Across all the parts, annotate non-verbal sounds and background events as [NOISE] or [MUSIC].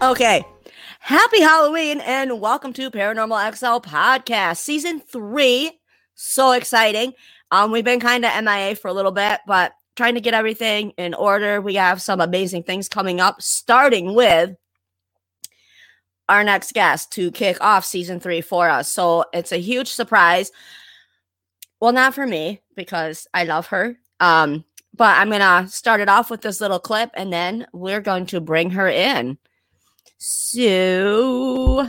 Okay. Happy Halloween and welcome to Paranormal XL Podcast, Season 3. So exciting. Um, we've been kind of MIA for a little bit, but trying to get everything in order. We have some amazing things coming up, starting with our next guest to kick off season three for us. So it's a huge surprise. Well, not for me because I love her. Um, but I'm gonna start it off with this little clip and then we're going to bring her in. So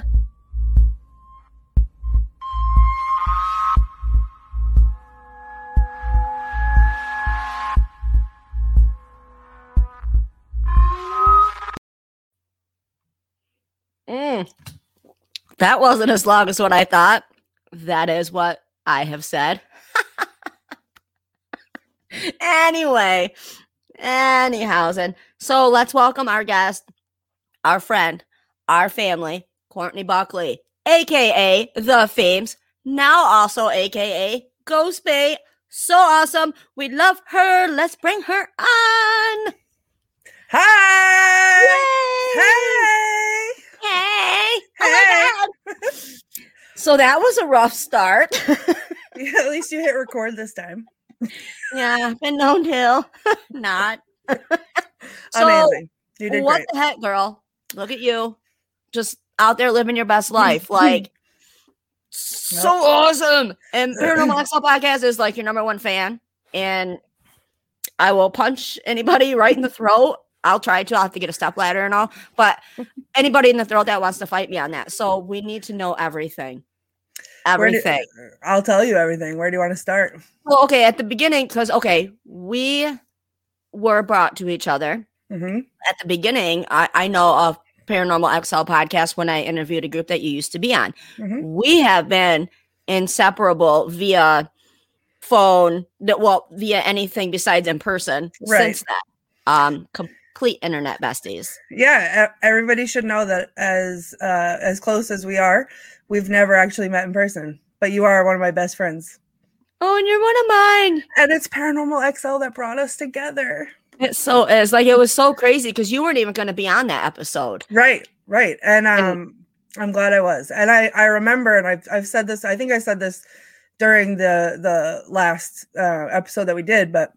Mm. [LAUGHS] That wasn't as long as what I thought. That is what I have said. [LAUGHS] anyway, anyhow, and so let's welcome our guest, our friend, our family, Courtney Buckley, aka The Fames, now also aka Ghost Bait. So awesome. We love her. Let's bring her on. Hi. Yay! Hey. Oh hey. Hey. Oh God. so that was a rough start. [LAUGHS] [LAUGHS] Yeah, at least you hit record this time. yeah, been known to. [LAUGHS] Not. So, Amazing. You did what great. the heck, girl? Look at you. Just out there living your best mm-hmm. life. Like, so awesome. And [CLEARS THROAT] Paranormal XL Podcast is like your number one fan. And I will punch anybody right in the throat. I'll try to. I'll have to get a step ladder and all. But [LAUGHS] anybody in the throat that wants to fight me on that. So we need to know everything. Where do- Everything. I'll tell you everything. Where do you want to start? Well, okay, at the beginning, because okay, we were brought to each other hmm at the beginning. I, I know of Paranormal XL podcast when I interviewed a group that you used to be on. Mhm. We have been inseparable via phone, well, via anything besides in person Right. since that. Um, complete internet besties. Yeah, everybody should know that as uh, as close as we are, we've never actually met in person. But you are one of my best friends, Oh, and you're one of mine. and it's Paranormal XL that brought us together. It so is like it was so crazy because you weren't even going to be on that episode. Right, right. And And- um I'm glad I was. And I I remember and I've I've said this, I think I said this during the the last uh episode that we did, but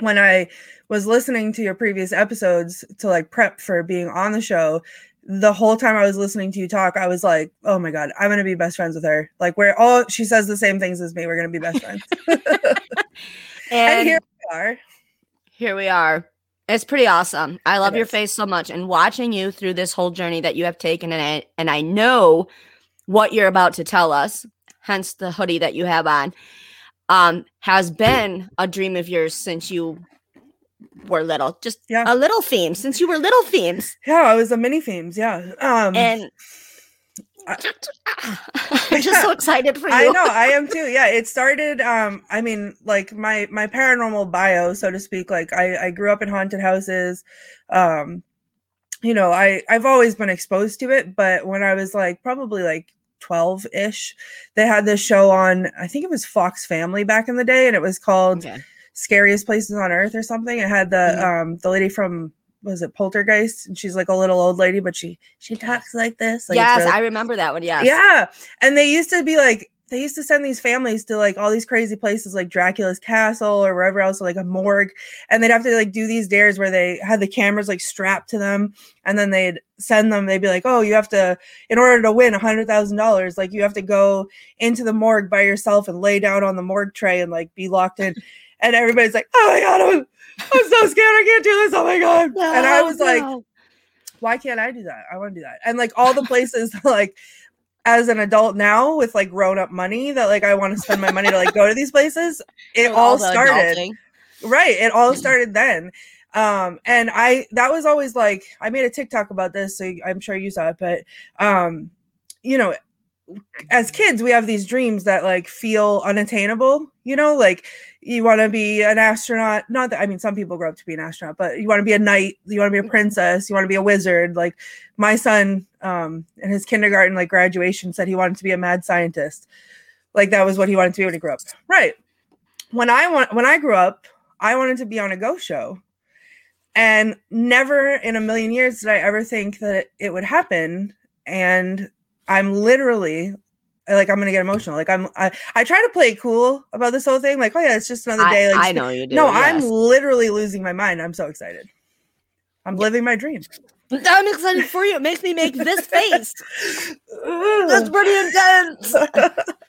when I was listening to your previous episodes to like prep for being on the show, the whole time I was listening to you talk, I was like, "Oh my god, I'm going to be best friends with her." Like we're all she says the same things as me. We're going to be best friends. [LAUGHS] And, and here we are. here we are. It's pretty awesome. I love It your is. face so much and watching you through this whole journey that you have taken and I, and I know what you're about to tell us, hence the hoodie that you have on. Um has been a dream of yours since you were little. Just Yeah. a little theme since you were little themes. Yeah, I was a mini themes, yeah. Um And I- [LAUGHS] I'm just so excited for [LAUGHS] you. I know, I am too. Yeah, it started. Um, I mean, like my my paranormal bio, so to speak. Like I I grew up in haunted houses. Um, you know, I I've always been exposed to it, but when I was like probably like 12 ish, they had this show on. I think it was Fox Family back in the day, and it was called Okay. Scariest Places on Earth or something. It had the Mhm. um the lady from was it Poltergeist, and she's like a little old lady, but she she talks like this. Like yes, really- I remember that one. Yes. yeah. And they used to be like, they used to send these families to like all these crazy places like Dracula's castle or wherever else, like a morgue. And they'd have to like do these dares where they had the cameras like strapped to them. And then they'd send them, they'd be like, oh, you have to, in order to win a $100,000, like you have to go into the morgue by yourself and lay down on the morgue tray and like be locked in. And everybody's like, oh my God, I'm, I'm so scared. I can't do this. Oh my God. [LAUGHS] and I No, was like, why can't I do that? I want to do that. And like all the places [LAUGHS] like as an adult now with like grown up money that like I want to spend my money to like go to these places, [LAUGHS] it With all started adulting. right. It all Mhm. started then. Um and I that was always like I made a TikTok about this, so I'm sure you saw it, but um you know as kids we have these dreams that like feel unattainable you know, like you want to be an astronaut. Not that I mean, some people grow up to be an astronaut, but you want to be a knight, you want to be a princess, you want to be a wizard. Like my son, um, in his kindergarten, like graduation, said he wanted to be a mad scientist. Like that was what he wanted to be when he grew up. Right. When I want, when I grew up, I wanted to be on a ghost show, and never in a million years did I ever think that it would happen. And I'm literally like I'm gonna get emotional. Like I'm I, I try to play cool about this whole thing. Like, oh yeah, it's just another day. Like I, know you do. No, yes. I'm literally losing my mind. I'm so excited. I'm yeah. living my dream. I'm excited for you. It makes me make this face. [LAUGHS] That's pretty intense.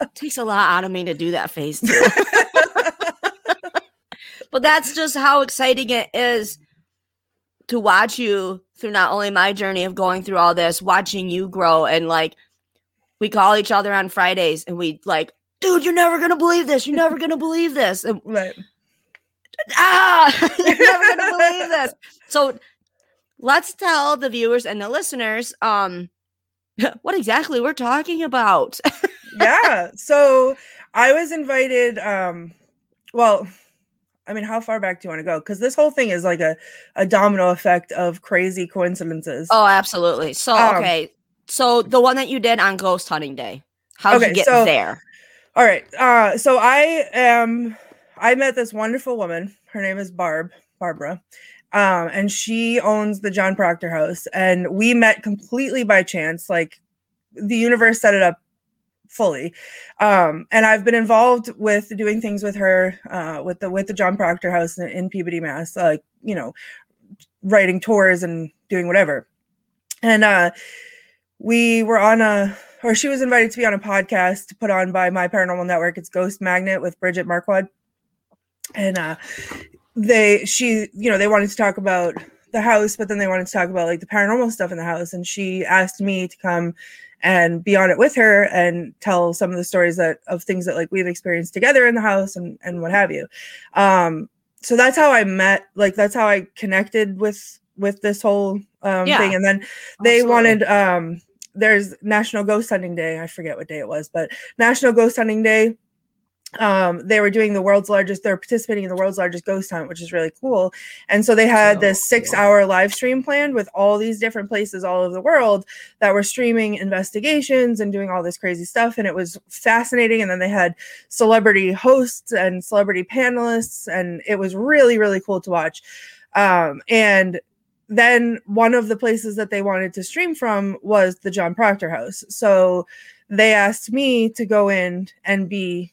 it takes a lot out of me to do that face too. [LAUGHS] but that's just how exciting it is to watch you through not only my journey of going through all this, watching you grow and like we call each other on Fridays and we like, dude, you're never gonna believe this. You're never gonna believe this. And, right. Ah, [LAUGHS] you're never gonna believe this. So let's tell the viewers and the listeners um [LAUGHS] what exactly we're talking about. [LAUGHS] yeah. So I was invited, um, well, I mean, how far back do you want to go? Because this whole thing is like a, a domino effect of crazy coincidences. Oh, absolutely. So, um, okay. So the one that you did on Ghost Hunting Day, how did okay, you get so, there? All right. Uh, so I am. I met this wonderful woman. Her name is Barb. Barbara. Um, and she owns the John Proctor House, and we met completely by chance. Like the universe set it up fully. Um, and I've been involved with doing things with her, uh, with the with the John Proctor House in, in Peabody, Mass. Like you know, writing tours and doing whatever. And uh, we were on a or she was invited to be on a podcast put on by my paranormal network. It's ghost magnet with bridget marquardt. And uh they she you know they wanted to talk about the house but then they wanted to talk about like the paranormal stuff in the house. And she asked me to come and be on it with her and tell some of the stories that of things that like we've experienced together in the house and and what have you. Um so that's how i met like that's how i connected with with this whole um yeah, thing. And then they absolutely. wanted um there's National Ghost Hunting Day. I forget what day it was, but National Ghost Hunting Day. Um, they were doing the world's largest, they're participating in the world's largest ghost hunt, which is really cool. And so they had so this six cool. hour live stream planned with all these different places all over the world that were streaming investigations and doing all this crazy stuff. And it was fascinating. And then they had celebrity hosts and celebrity panelists, and it was really, really cool to watch. Um, and then one of the places that they wanted to stream from was the John Proctor house. So they asked me to go in and be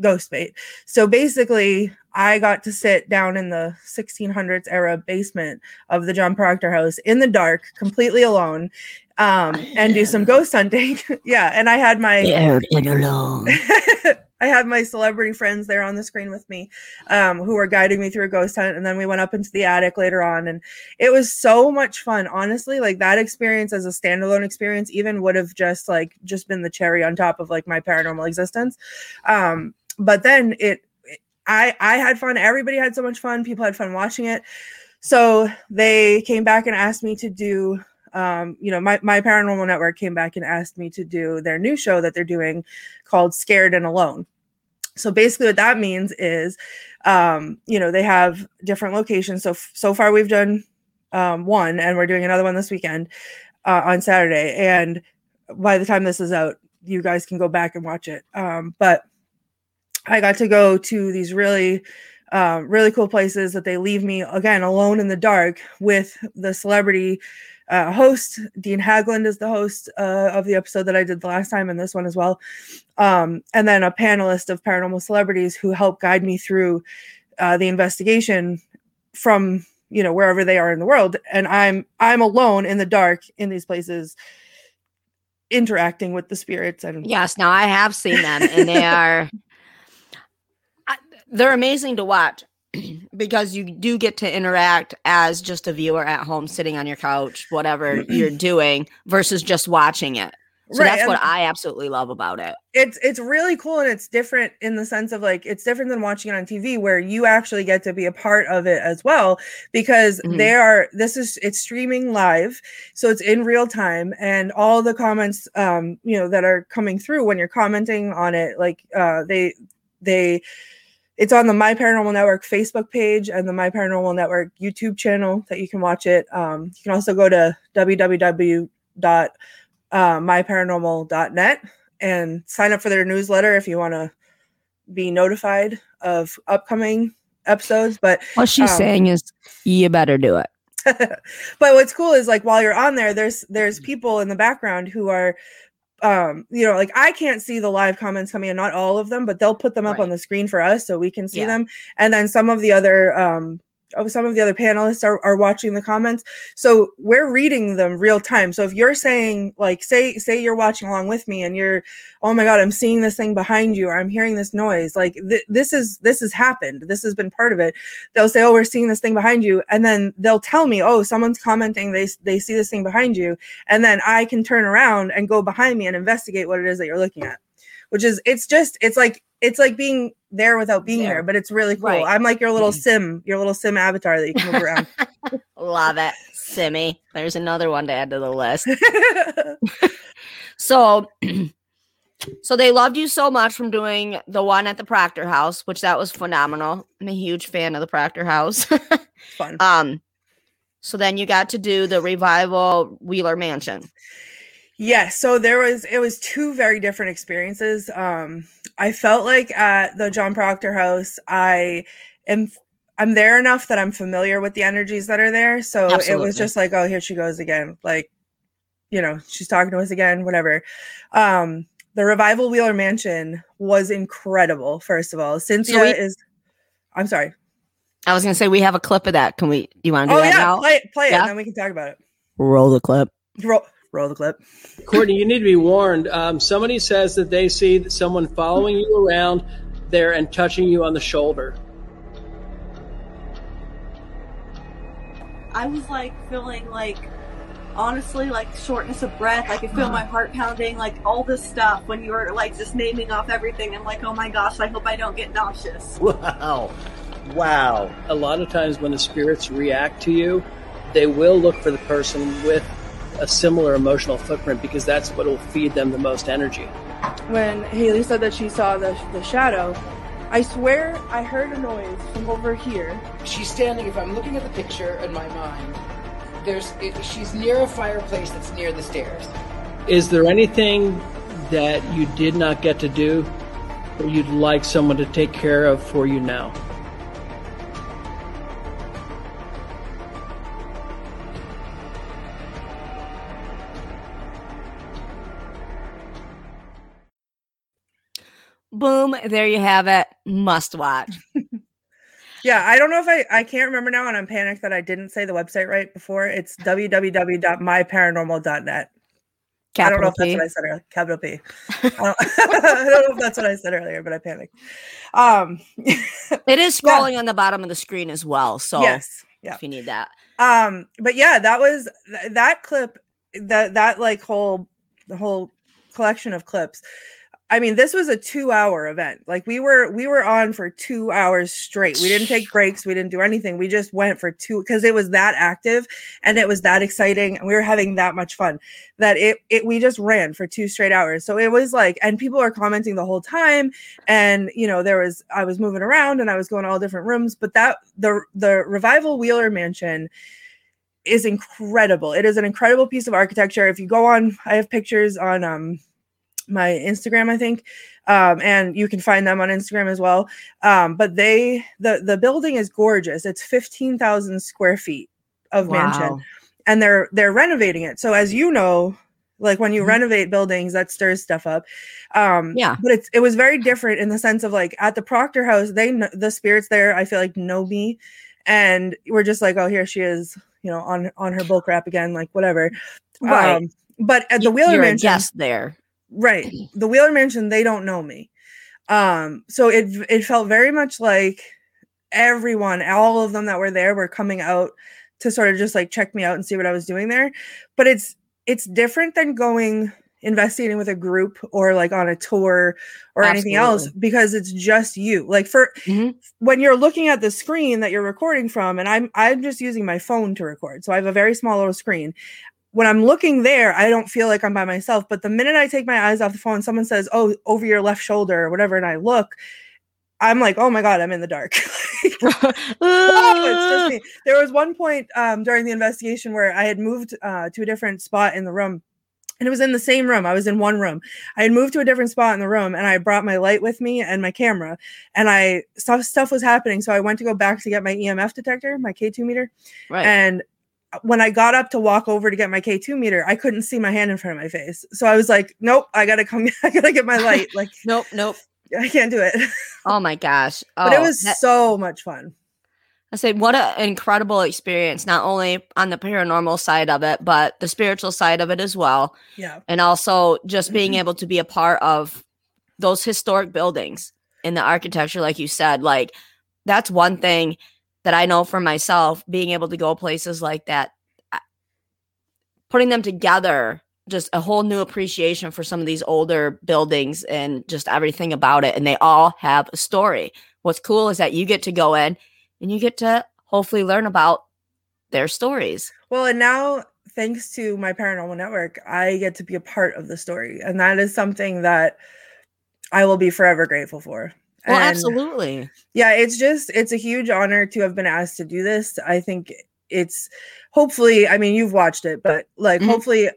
ghost bait. So basically, I got to sit down in the 1600s era basement of the John Proctor house in the dark, completely alone, um, and do some ghost hunting. [LAUGHS] yeah, and I had my alone. [LAUGHS] I had my celebrity friends there on the screen with me, um, who were guiding me through a ghost hunt, and then we went up into the attic later on, and it was so much fun. Honestly, like that experience as a standalone experience, even would have just like just been the cherry on top of like my paranormal existence. Um, but then it, I I had fun. Everybody had so much fun. People had fun watching it. So they came back and asked me to do um, you know, my, my paranormal network came back and asked me to do their new show that they're doing called Scared and Alone. So basically, what that means is, um, you know, they have different locations. So so far, we've done um, one, and we're doing another one this weekend uh, on Saturday. And by the time this is out, you guys can go back and watch it. Um, but I got to go to these really uh, really cool places that they leave me again alone in the dark with the celebrity uh, host. Dean Haglund is the host uh, of the episode that I did the last time and this one as well. Um, and then a panelist of paranormal celebrities who help guide me through uh, the investigation from you know wherever they are in the world and i'm i'm alone in the dark in these places interacting with the spirits and yes now i have seen them and they [LAUGHS] are they're amazing to watch [CLEARS THROAT] because you do get to interact as just a viewer at home sitting on your couch whatever [CLEARS THROAT] you're doing versus just watching it so right. that's what I absolutely love about it. It's it's really cool and it's different in the sense of like it's different than watching it on TV where you actually get to be a part of it as well because mm-hmm. they are this is it's streaming live so it's in real time and all the comments um you know that are coming through when you're commenting on it like uh they they it's on the My Paranormal Network Facebook page and the My Paranormal Network YouTube channel that you can watch it. Um, you can also go to www.myparanormal.net and sign up for their newsletter if you want to be notified of upcoming episodes. But what she's um, saying is, you better do it. [LAUGHS] but what's cool is like while you're on there, there's there's people in the background who are um you know like i can't see the live comments coming in not all of them but they'll put them up right. on the screen for us so we can see yeah. them and then some of the other um some of the other panelists are, are watching the comments. So we're reading them real time. So if you're saying like say say you're watching along with me and you're oh my god i'm seeing this thing behind you or i'm hearing this noise like th- this is this has happened. This has been part of it. They'll say oh we're seeing this thing behind you and then they'll tell me oh someone's commenting they they see this thing behind you and then i can turn around and go behind me and investigate what it is that you're looking at. Which is it's just it's like it's like being there without being there, but it's really cool. Right. I'm like your little mm-hmm. sim, your little sim avatar that you can move around. [LAUGHS] Love it. Simmy. There's another one to add to the list. [LAUGHS] so [CLEARS THROAT] so they loved you so much from doing the one at the Proctor House, which that was phenomenal. I'm a huge fan of the Proctor House. [LAUGHS] Fun. Um so then you got to do the revival Wheeler Mansion. Yes, so there was it was two very different experiences. Um I felt like at the John Proctor house I am I'm there enough that I'm familiar with the energies that are there. So Absolutely. it was just like, oh, here she goes again. Like, you know, she's talking to us again, whatever. Um the Revival Wheeler Mansion was incredible, first of all. Cynthia so we- is I'm sorry. I was gonna say we have a clip of that. Can we you want to do oh, that yeah, now? Play it, play it, yeah? and then we can talk about it. Roll the clip. Roll Roll the clip. Courtney, you need to be warned. Um, somebody says that they see someone following you around there and touching you on the shoulder. I was like feeling like honestly like shortness of breath. I could feel my heart pounding, like all this stuff when you were like just naming off everything. I'm like, oh my gosh, I hope I don't get nauseous. [LAUGHS] Wow. Wow. A lot of times when the spirits react to you, they will look for the person with a similar emotional footprint because that's what will feed them the most energy. When Haley said that she saw the, the shadow, I swear I heard a noise from over here. She's standing, if I'm looking at the picture in my mind, there's it, she's near a fireplace that's near the stairs. Is there anything that you did not get to do that you'd like someone to take care of for you now? There you have it. Must watch. [LAUGHS] yeah, I don't know if I I can't remember now and I'm panicked that I didn't say the website right before. It's www.myparanormal.net. Capital I don't know if that's what I said earlier. Capital P. [LAUGHS] I don't, [LAUGHS] I don't know if that's what I said earlier, but I panicked. Um, it is scrolling yeah. on the bottom of the screen as well. So yes, yeah, if you need that. Um, but yeah, that was that clip. That that like whole the whole collection of clips I mean, this was a two-hour event. Like we were we were on for two hours straight. We didn't take breaks. We didn't do anything. We just went for two because it was that active and it was that exciting and we were having that much fun that it it we just ran for two straight hours. So it was like, and people are commenting the whole time. And you know, there was I was moving around and I was going all different rooms. But that the the revival Wheeler Mansion is incredible. It is an incredible piece of architecture. If you go on, I have pictures on um my Instagram, I think. Um, and you can find them on Instagram as well. Um, but they the the building is gorgeous. It's 15,000 square feet of wow. mansion. And they're they're renovating it. So as you know, like when you mm-hmm. renovate buildings, that stirs stuff up. Um, yeah. But it's it was very different in the sense of like at the Proctor house, they the spirits there, I feel like know me. And we're just like, oh, here she is, you know, on on her bull crap again, like whatever. Right. Um, but at the Wheeler You're Mansion, yes, there. Right. [CLEARS THROAT] The Wheeler Mansion, they don't know me. Um, so it it felt very much like everyone, all of them that were there were coming out to sort of just like check me out and see what I was doing there. But it's it's different than going investigating with a group or like on a tour or Absolutely. anything else because it's just you like for mm-hmm. when you're looking at the screen that you're recording from and i'm i'm just using my phone to record so i have a very small little screen when I'm looking there, I don't feel like I'm by myself. But the minute I take my eyes off the phone, someone says, "Oh, over your left shoulder" or whatever, and I look, I'm like, oh my god, I'm in the dark. [LAUGHS] [LAUGHS] oh, it's just me. There was one point um, during the investigation where I had moved uh, to a different spot in the room. And it was in the same room. I was in one room. I had moved to a different spot in the room and I brought my light with me and my camera. And I stuff stuff was happening. So I went to go back to get my EMF detector, my K2 meter. right. And when I got up to walk over to get my K2 meter, I couldn't see my hand in front of my face. So I was like, nope, I gotta come, [LAUGHS] I gotta get my light. [LAUGHS] Like, nope, nope. I can't do it. Oh my gosh. [LAUGHS] but it Oh, was that- so much fun. I say what an incredible experience, not only on the paranormal side of it, but the spiritual side of it as well. Yeah. And also just being Mm-hmm. able to be a part of those historic buildings in the architecture, like you said, like that's one thing that I know for myself, being able to go places like that, putting them together, just a whole new appreciation for some of these older buildings and just everything about it. And they all have a story. What's cool is that you get to go in and you get to hopefully learn about their stories. Well, and now thanks to my paranormal network, I get to be a part of the story. And that is something that I will be forever grateful for. Well, And, absolutely. Yeah, it's just it's a huge honor to have been asked to do this. I think it's hopefully, I mean, you've watched it, but like Mhm. hopefully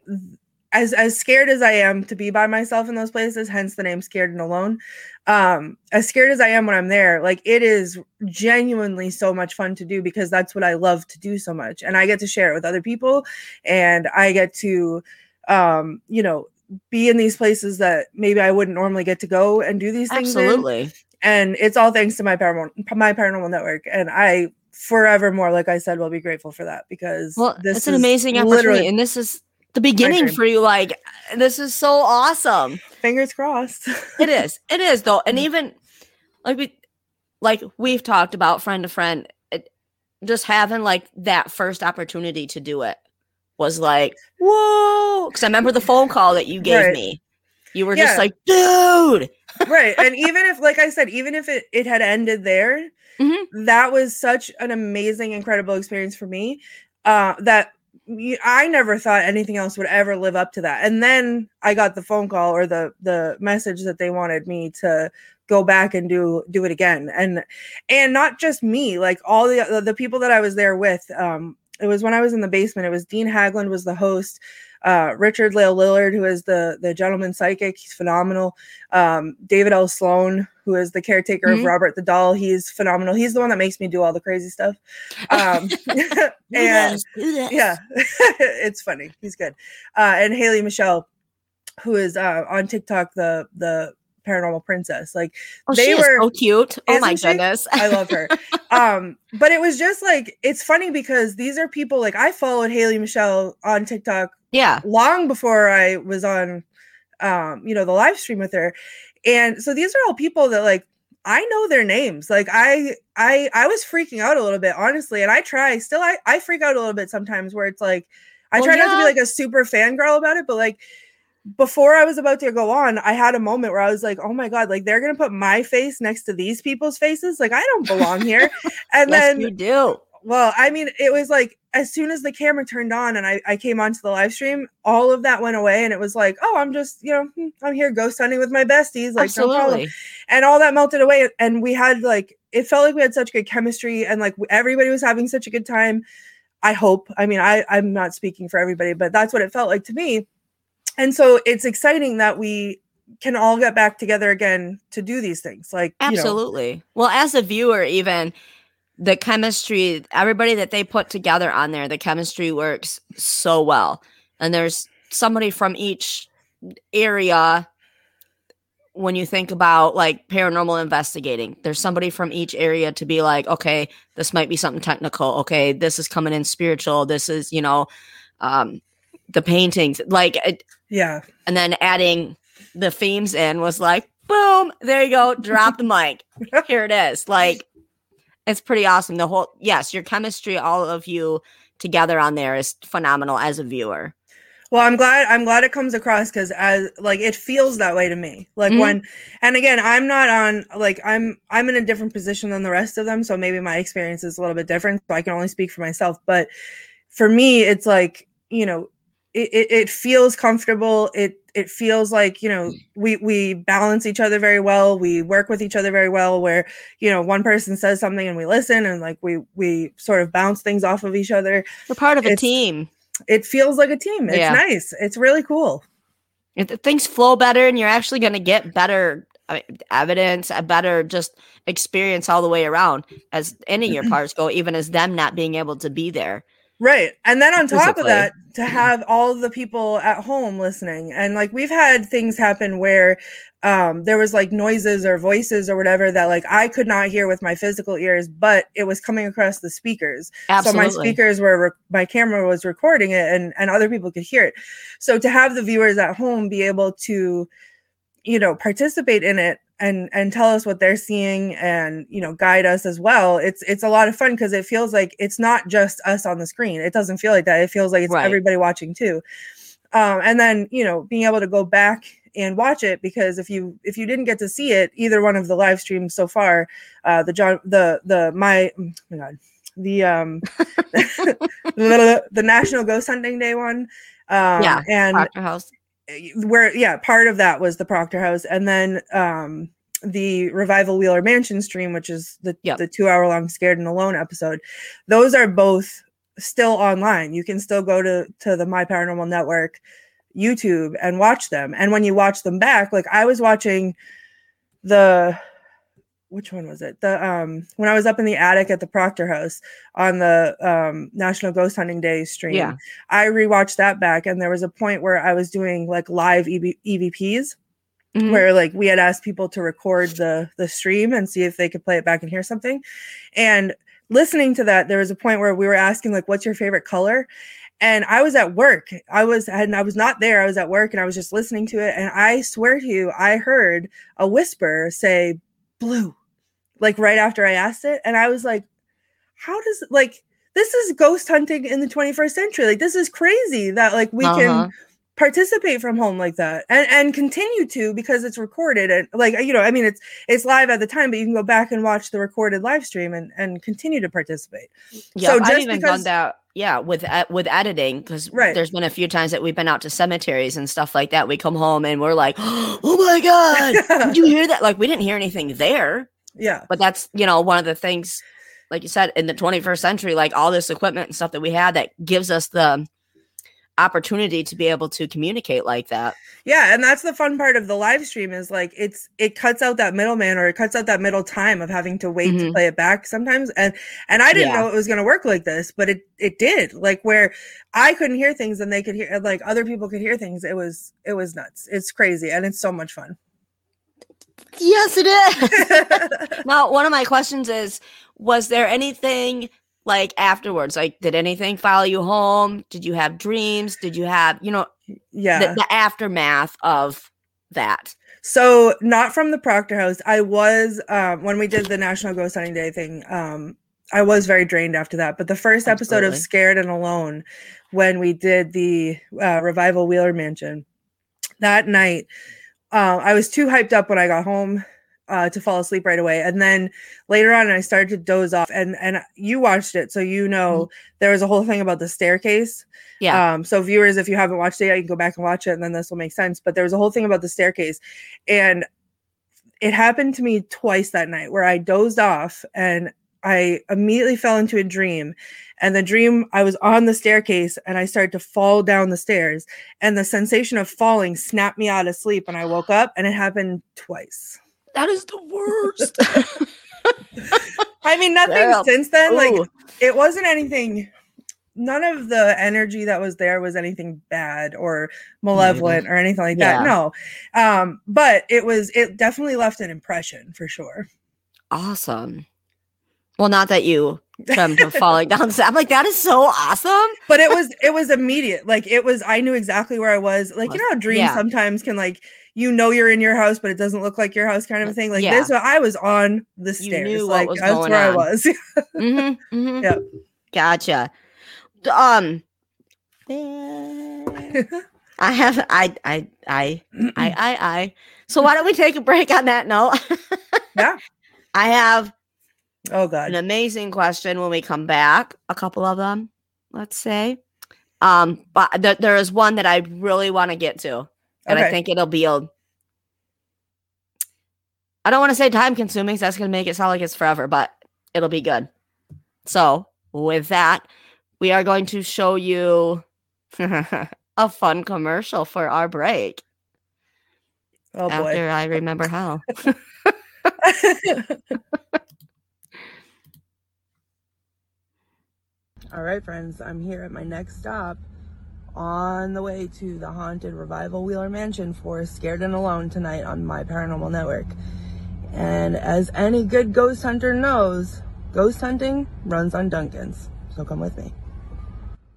as as scared as I am to be by myself in those places, hence the name Scared and Alone. Um, as scared as I am when I'm there, like it is genuinely so much fun to do because that's what I love to do so much. And I get to share it with other people and I get to um, you know, be in these places that maybe I wouldn't normally get to go and do these things. in Absolutely. And it's all thanks to my paranormal my paranormal network and i forevermore like i said will be grateful for that because Well, this it's an amazing opportunity, and this is the beginning for you. Like, this is so awesome. fingers crossed It is. [LAUGHS] It is though, and even like we, like we've talked about friend to friend, it, just having like that first opportunity to do it was like whoa. Because I remember the phone call that you gave Right. me. You were Yeah. just like, dude. Right and even if like i said even if it, it had ended there Mhm. that was such an amazing incredible experience for me uh that I never thought anything else would ever live up to that and then i got the phone call or the the message that they wanted me to go back and do do it again and and not just me like all the the, the people that i was there with um it was when i was in the basement it was dean haglund was the host uh, Richard Lale Lillard, who is the the gentleman psychic, he's phenomenal. Um, David L. Sloan, who is the caretaker Mhm. of Robert the Doll, he's phenomenal. He's the one that makes me do all the crazy stuff. Um, [LAUGHS] [LAUGHS] and this, do this. yeah, [LAUGHS] it's funny. He's good. Uh, and Haley Michelle, who is uh, on TikTok, the the paranormal princess. Like Oh, they were- so cute. Oh my she? goodness. I love her. um, but it was just like it's funny because these are people like I followed Haley Michelle on TikTok yeah. long before I was on um, you know, the live stream with her. And so these are all people that like I know their names. Like I I I was freaking out a little bit, honestly. And I try still I, I freak out a little bit sometimes where it's like I Well, try not to be like a super fangirl about it, but like before I was about to go on, I had a moment where I was like, "Oh my god! Like they're gonna put my face next to these people's faces. Like I don't belong here." [LAUGHS] And yes, then you do. Well, I mean, it was like as soon as the camera turned on and I, I came onto the live stream, all of that went away. And it was like, oh, I'm just, you know, hmm, I'm here ghost hunting with my besties. Like, no problem. Absolutely. And all that melted away. And we had like, it felt like we had such good chemistry and like everybody was having such a good time. I hope. I mean, I, I'm not speaking for everybody, but that's what it felt like to me. And so it's exciting that we can all get back together again to do these things. Like, you know, Absolutely. Well, as a viewer, even the chemistry, everybody that they put together on there, the chemistry works so well. And there's somebody from each area. When you think about like paranormal investigating, there's somebody from each area to be like, okay, this might be something technical. Okay, this is coming in spiritual. This is, you know, um, the paintings. Like, it, yeah. and then adding the themes in was like boom there you go drop the mic here it is like it's pretty awesome the whole yes your chemistry all of you together on there is phenomenal as a viewer Well, I'm glad I'm glad it comes across because as like it feels that way to me. Like Mhm. when and again, I'm not on like I'm I'm in a different position than the rest of them, so maybe my experience is a little bit different. So I can only speak for myself. But for me, it's like, you know, it, it, it feels comfortable. It it feels like you know mm. we we balance each other very well. We work with each other very well. Where you know one person says something and we listen and like we we sort of bounce things off of each other. We're part of a team. It feels like a team. It's Yeah. nice. It's really cool. If things flow better and you're actually going to get better I mean, evidence, a better just experience all the way around as any of your [CLEARS THROAT] parts go, even as them not being able to be there. Right. And then on top of that, to have all the people at home listening. And like we've had things happen where um there was like noises or voices or whatever that like I could not hear with my physical ears, but it was coming across the speakers. Absolutely. So my speakers were rec- my camera was recording it and and other people could hear it. So to have the viewers at home be able to you know participate in it and and tell us what they're seeing and you know guide us as well it's it's a lot of fun because it feels like it's not just us on the screen it doesn't feel like that it feels like it's Right. everybody watching too um and then you know being able to go back and watch it because if you if you didn't get to see it either one of the live streams so far uh the john the the my oh my god the um the, [LAUGHS] [LAUGHS] the national ghost hunting day one um Yeah, and House. Where yeah part of that was the proctor house and then um the revival wheeler mansion stream which is the Yep. the two hour long scared and alone episode those are both still online you can still go to to the my paranormal network youtube and watch them and when you watch them back like i was watching the which one was it the um when i was up in the attic at the proctor house on the um national ghost hunting day stream Yeah. I rewatched that back, and there was a point where I was doing like live EV- EVPs, Mhm. where like we had asked people to record the the stream and see if they could play it back and hear something. And listening to that, there was a point where we were asking like, "What's your favorite color?" And I was at work. I was and I was not there. I was at work, and I was just listening to it. And I swear to you, I heard a whisper say "blue," like right after I asked it, and I was like, "How does like?" this is ghost hunting in the 21st century. Like this is crazy that like we Uh-huh. can participate from home like that and and continue to because it's recorded and like you know I mean it's it's live at the time but you can go back and watch the recorded live stream and and continue to participate. Yeah, So I've just even because- done that. Yeah, with ed- with editing because Right. there's been a few times that we've been out to cemeteries and stuff like that. We come home and we're like, [GASPS] "Oh my god, [LAUGHS] did you hear that?" Like we didn't hear anything there, Yeah. but that's you know one of the things, like you said, in the 21st century, like all this equipment and stuff that we had that gives us the opportunity to be able to communicate like that. Yeah, and that's the fun part of the live stream is like it's it cuts out that middleman or it cuts out that middle time of having to wait to Mhm. play it back sometimes. And and I didn't Yeah. know it was gonna work like this, but it it did. Like where I couldn't hear things and they could hear like other people could hear things. It was it was nuts. It's crazy and it's so much fun. Yes, it is. [LAUGHS] now, one of my questions is Was there anything like afterwards? Like, did anything follow you home? Did you have dreams? Did you have, you know, yeah. the, the aftermath of that? So not from the Proctor House. I was um when we did the National Ghost Hunting Day thing, um, I was very drained after that. But the first episode of Scared and Alone, when we did the uh, Revival Wheeler Mansion, that night, uh, I was too hyped up when I got home uh, to fall asleep right away. And then later on, I started to doze off. And and you watched it, so you know there was a whole thing about the staircase. Yeah. Um, so viewers, if you haven't watched it yet, you can go back and watch it, and then this will make sense. But there was a whole thing about the staircase, and it happened to me twice that night where I dozed off and I immediately fell into a dream. And the dream, I was on the staircase and I started to fall down the stairs. And the sensation of falling snapped me out of sleep. And I woke up and it happened twice. that is the worst. [LAUGHS] I mean, nothing Girl. since then. Like, it wasn't anything none of the energy that was there was anything bad or malevolent or anything like that Mm-hmm. No um but it was it definitely left an impression for sure awesome. Well, not that you from [LAUGHS] falling down. I'm like, that is so awesome. but it was it was immediate like it was i knew exactly where i was like you know how dreams Yeah. sometimes can like you know you're in your house but it doesn't look like your house kind of a thing like Yeah. this i was on the stairs like was that's where on. i was Mm-hmm, [LAUGHS] mm-hmm. Yep. Gotcha. Um, I have I I I I [LAUGHS] I I. So why don't we take a break on that note? Yeah. I have oh god. an amazing question when we come back. A couple of them, let's say. Um, but th- there is one that I really want to get to, and I think it'll be a. I don't want to say time consuming, 'cause that's going to make it sound like it's forever, but it'll be good. So, with that, we are going to show you [LAUGHS] a fun commercial for our break Oh boy. after I remember how. [LAUGHS] [LAUGHS] All right, friends, I'm here at my next stop on the way to the haunted revival Wheeler Mansion for Scared and Alone tonight on my paranormal network. And as any good ghost hunter knows, ghost hunting runs on Dunkin's. So come with me.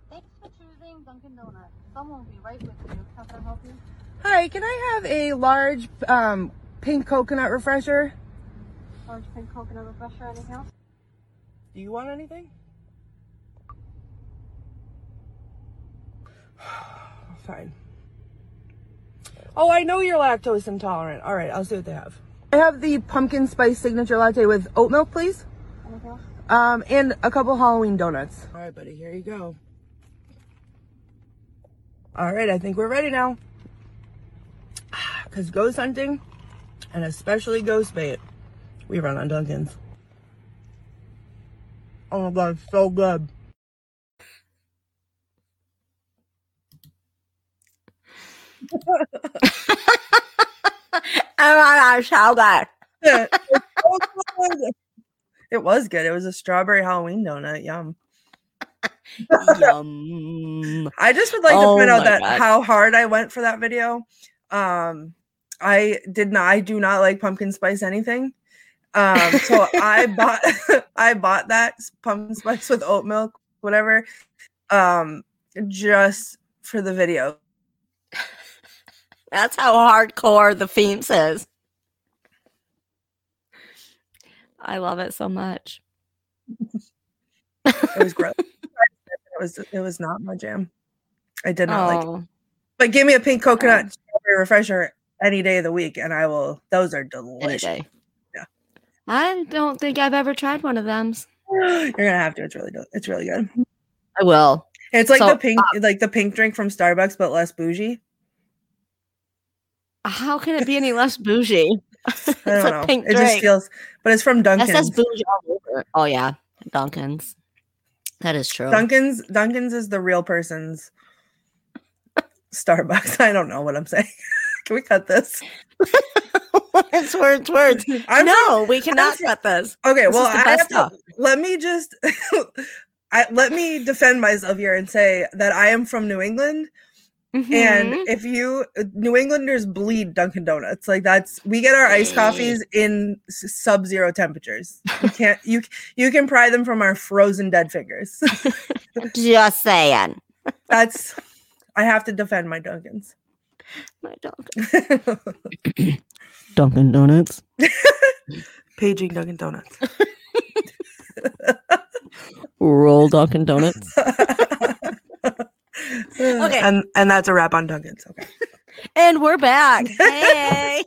Thanks for choosing Dunkin' Donuts. Someone will be right with you. How can I help you? Hi, can I have a large um, pink coconut refresher? Large pink coconut refresher, anything else? Do you want anything? [SIGHS] Fine. Oh, I know you're lactose intolerant. All right, I'll see what they have. I have the pumpkin spice signature latte with oat milk, please. Else? Um, and a couple Halloween donuts. All right, buddy, here you go. All right, I think we're ready now. [SIGHS] Because ghost hunting, and especially ghost bait, we run on Dunkin's. Oh my god, it's so good. My gosh, how good. It's so good. It was good. It was a strawberry Halloween donut. Yum. [LAUGHS] Yum. I just would like Oh to point out that God. how hard I went for that video. Um, I did not. I do not like pumpkin spice anything. Um, so I [LAUGHS] bought [LAUGHS] I bought that pumpkin spice with oat milk, whatever, um, just for the video. That's how hardcore the Feems is. I love it so much. It was gross. [LAUGHS] it was it was not my jam. I did not like it. Oh, But give me a pink coconut oh. strawberry refresher any day of the week, and I will. Those are any delicious. day. Yeah. I don't think I've ever tried one of them. [GASPS] You're gonna have to. It's really do- it's really good. I will. It's like So, the pink, uh, like the pink drink from Starbucks, but less bougie. How can it be any less bougie? [LAUGHS] It's a pink it just feels, but it's from That says Dunkin's. bougie all over. Oh yeah, Dunkin's. That is true. Dunkin's. Dunkin's is the real person's [LAUGHS] Starbucks. I don't know what I'm saying. [LAUGHS] Can we cut this? it's words, words. I'm no, we cannot from- cut this. Okay, This well, I have to, let me just I, let me defend myself here and say that I am from New England, and Mhm. if you New Englanders bleed Dunkin' Donuts, like that's we get our iced coffees in s- sub-zero temperatures. You can't you you can pry them from our frozen dead fingers. [LAUGHS] just saying. [LAUGHS] that's I have to defend my Dunkins. My Dunkin'. [LAUGHS] Dunkin' Donuts. Paging Dunkin' Donuts. Roll Dunkin' Donuts. Okay, and and that's a wrap on Dunkin's. Okay. [LAUGHS] and we're back. [LAUGHS] Hey.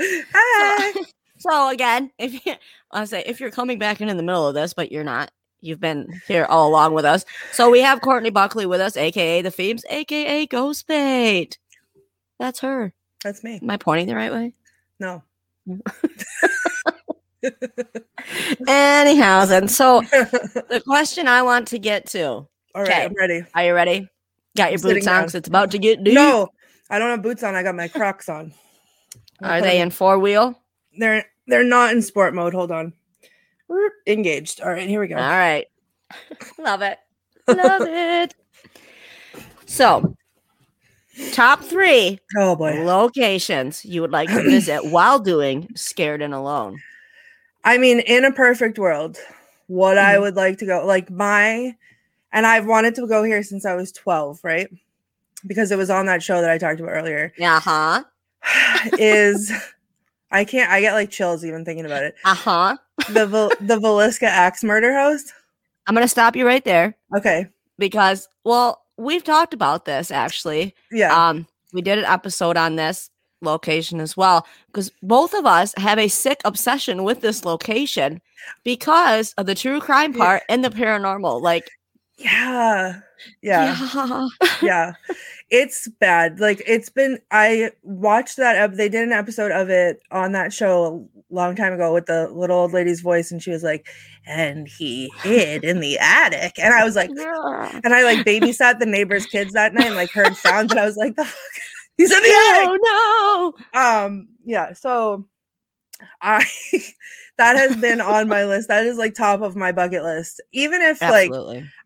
Hi. [LAUGHS] So again, if you I say if you're coming back in in the middle of this, but you're not, you've been here all along with us. So we have Courtney Buckley with us, aka the Phoebes, aka Ghost Bait. That's her. That's me. Am I pointing the right way? No. Anyhow, then so the question I want to get to. All right, Okay. I'm ready. Are you ready? Got your boots on because it's about to get deep. No, I don't have boots on. I got my Crocs on. Are they in four wheel? They're they're not in sport mode. Hold on. We're engaged. All right, here we go. All right. [LAUGHS] Love it. [LAUGHS] Love it. So, top three Oh boy. locations you would like to [CLEARS THROAT] visit while doing Scared and Alone. I mean, in a perfect world, what I Mhm. would like to go like my and I've wanted to go here since I was 12, right? Because it was on that show that I talked about earlier. Uh huh. [SIGHS] is I can't I get like chills even thinking about it. Uh huh. The the Villisca Axe Murder House. I'm going to stop you right there Okay. because, well, we've talked about this actually. Yeah. Um, we did an episode on this location as well because both of us have a sick obsession with this location because of the true crime Yeah. part and the paranormal. Like, Yeah. Yeah. Yeah. yeah it's bad like it's been i watched that ep- they did an episode of it on that show a long time ago with the little old lady's voice and she was like and he hid in the attic and i was like Yeah. and i like babysat the neighbor's kids that night and like heard sounds and i was like the fuck [LAUGHS] he's in the attic Oh no. um yeah so i [LAUGHS] that has been on my list that is like top of my bucket list even if like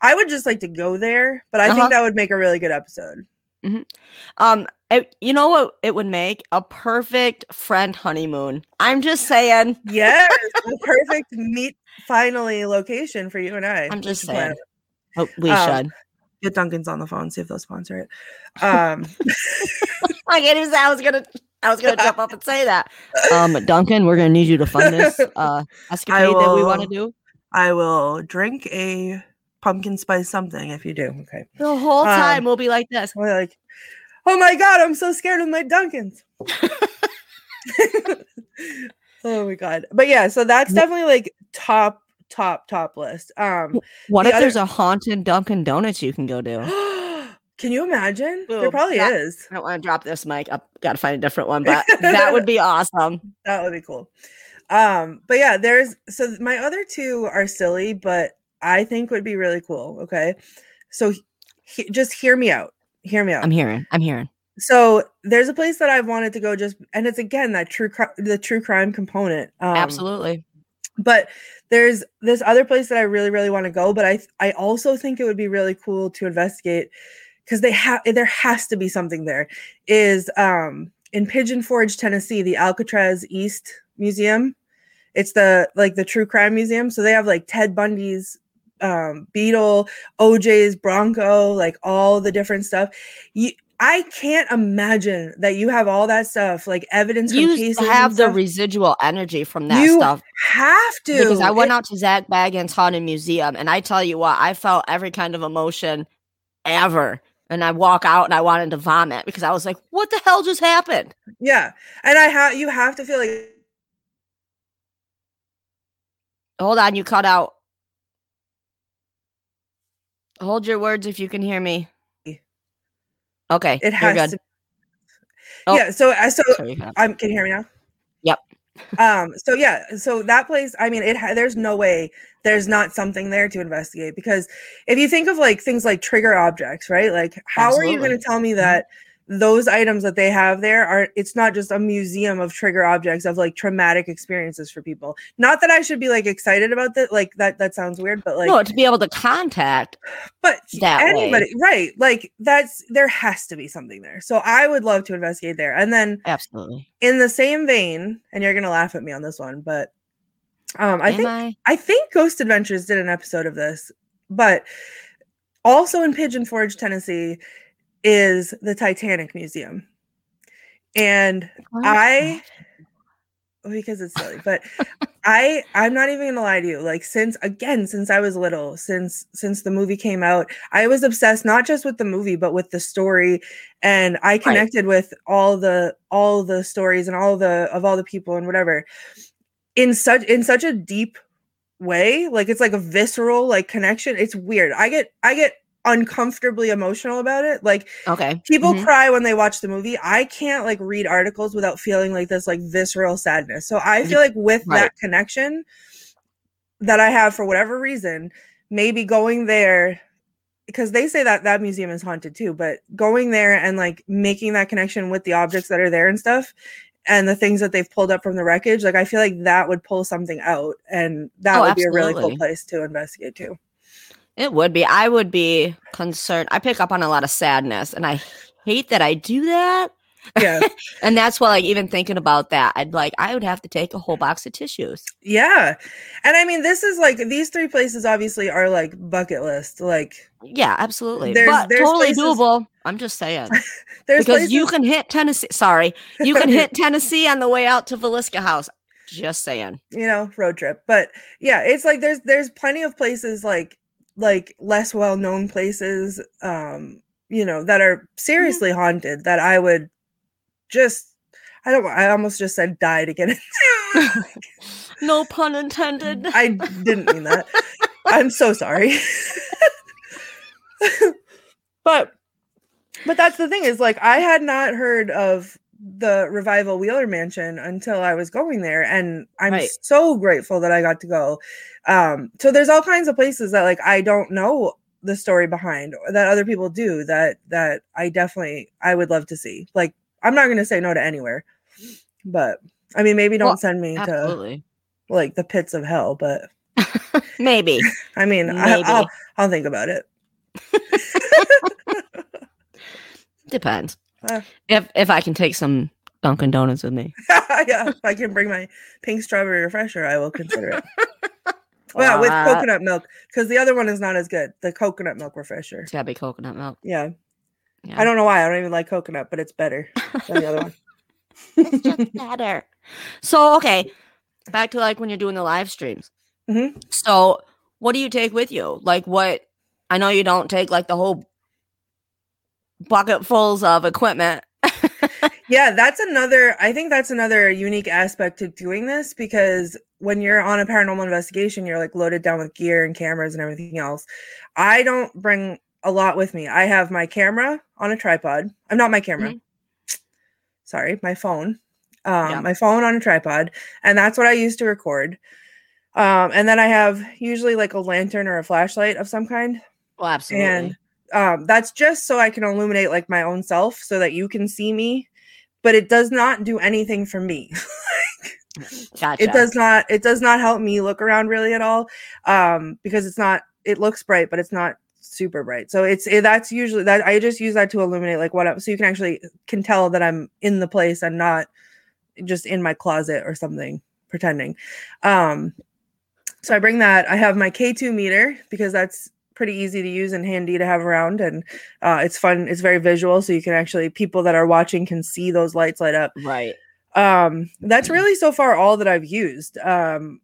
i would just like to go there but i Uh-huh. think that would make a really good episode Um, it, you know what it would make a perfect friend honeymoon. I'm just saying. Yes, the [LAUGHS] perfect meet finally location for you and I. I'm just saying. Oh, we Um, should. Get Dunkin's on the phone, see if they'll sponsor it. Um, [LAUGHS] I can't I was gonna. I was gonna jump up and say that. [LAUGHS] Um, Dunkin', we're gonna need you to fund this [LAUGHS] uh escapade that we want to do. I will drink a pumpkin spice something if you do. Okay. The whole Um, time we'll be like this. We're like, oh my god, I'm so scared of my Dunkin's. [LAUGHS] oh my god. But yeah, so that's definitely like top, top, top list. Um What the if other- there's a haunted Dunkin' Donuts you can go to? [GASPS] [GASPS] [GASPS] can you imagine? there probably That- is. I don't want to drop this mic. I've got to find a different one, but [LAUGHS] that would be awesome. That would be cool. Um, but yeah, there's so my other two are silly, but I think would be really cool. Okay. So he, just hear me out. Hear me out. I'm hearing. I'm hearing. so there's a place that I've wanted to go just and it's again that true the true crime component. Um, Absolutely. But there's this other place that I really, really want to go, but I I also think it would be really cool to investigate because they have there has to be something there. Is um in Pigeon Forge, Tennessee, the Alcatraz East Museum. It's the like the true crime museum. So they have like Ted Bundy's um Beetle, OJ's Bronco, like all the different stuff. You I can't imagine that you have all that stuff, like evidence from You cases. have the residual energy from that stuff. You stuff. have to Because I went It- out to Zak Bagans Haunted Museum, and I tell you what, I felt every kind of emotion ever. And I walk out and I wanted to vomit because I was like, what the hell just happened? Yeah. And I have you have to feel like Hold on, you cut out. Hold your words if you can hear me. Okay. it has to Oh. Yeah, so I so Sorry, you cut out. I'm can you hear me now? Um so yeah, so that place, I mean it ha- there's no way there's not something there to investigate because if you think of like things like trigger objects, right? Like how are you going to tell me that those items that they have there are it's not just a museum of trigger objects of like traumatic experiences for people. Not that I should be like excited about that like that that sounds weird, but like no, to be able to contact. but that way. anybody right like that's there has to be something there so i would love to investigate there and then Absolutely. in the same vein and you're gonna laugh at me on this one but um i Am think I? i think ghost adventures did an episode of this but also in pigeon forge tennessee is the titanic museum and oh I because it's silly, but I I'm not even gonna lie to you. Like since again, since I was little, since since the movie came out, I was obsessed not just with the movie but with the story, and I connected with all the all the stories and all the of all the people and whatever in such in such a deep way. Like it's like a visceral like connection. It's weird. I get I get uncomfortably emotional about it. Like okay. people Mhm. cry when they watch the movie i can't like read articles without feeling like this like visceral sadness so i feel like with Right. that connection that i have for whatever reason maybe going there because they say that that museum is haunted too but going there and like making that connection with the objects that are there and stuff and the things that they've pulled up from the wreckage like i feel like that would pull something out and that Oh, would be a really cool place to investigate too It would be. I would be concerned. I pick up on a lot of sadness, and I hate that I do that. yeah [LAUGHS] And that's why, like, even thinking about that, I'd like, I would have to take a whole box of tissues. Yeah. And I mean, this is like these three places obviously are like bucket list. Like Yeah, absolutely. There's- but there's totally places- doable. I'm just saying. [LAUGHS] there's because places, you can hit Tennessee. Sorry. You can hit [LAUGHS] Tennessee on the way out to Villisca House. Just saying. you know, road trip. But yeah, it's like there's there's plenty of places like like less well known places, um, you know, that are seriously haunted that I would just I don't I almost just said die to get into. [LAUGHS] No pun intended. I didn't mean that. I'm so sorry. [LAUGHS] but but that's the thing is like I had not heard of the revival Wheeler Mansion until I was going there, and I'm Right. so grateful that I got to go. Um, so there's all kinds of places that like I don't know the story behind or that other people do that that I definitely I would love to see. Like I'm not gonna say no to anywhere, but I mean maybe don't Well, send me to like the pits of hell, but [LAUGHS] Maybe. [LAUGHS] I mean I, I'll I'll think about it. [LAUGHS] Depends. Uh. if if I can take some Dunkin' Donuts with me. [LAUGHS] yeah, if I can bring my pink strawberry refresher, I will consider it. [LAUGHS] well, with coconut milk, because the other one is not as good. The coconut milk refresher. It's gotta be coconut milk. Yeah. Yeah. I don't know why. I don't even like coconut, but it's better than the other one. [LAUGHS] it's just better. So okay, back to like when you're doing the live streams. Mhm. So what do you take with you? Like what? I know you don't take like the whole bucketfuls of equipment. [LAUGHS] yeah, that's another. I think that's another unique aspect to doing this because when you're on a paranormal investigation, you're like loaded down with gear and cameras and everything else. I don't bring a lot with me. I have my camera on a tripod. I'm not my camera. Sorry, my phone. Um, Yeah. my phone on a tripod, and that's what I use to record. Um, and then I have usually like a lantern or a flashlight of some kind Well, absolutely. and um, that's just so I can illuminate like my own self so that you can see me. But it does not do anything for me. [LAUGHS] gotcha. it does not. It does not help me look around really at all, um, because it's not. It looks bright, but it's not super bright. So it's it, that's usually that I just use that to illuminate like what. I, so you can actually can tell that I'm in the place and not just in my closet or something pretending. Um, so I bring that. I have my K2 meter because that's pretty easy to use and handy to have around and uh, it's fun it's very visual so you can actually people that are watching can see those lights light up. Right. um that's really so far all that i've used. Um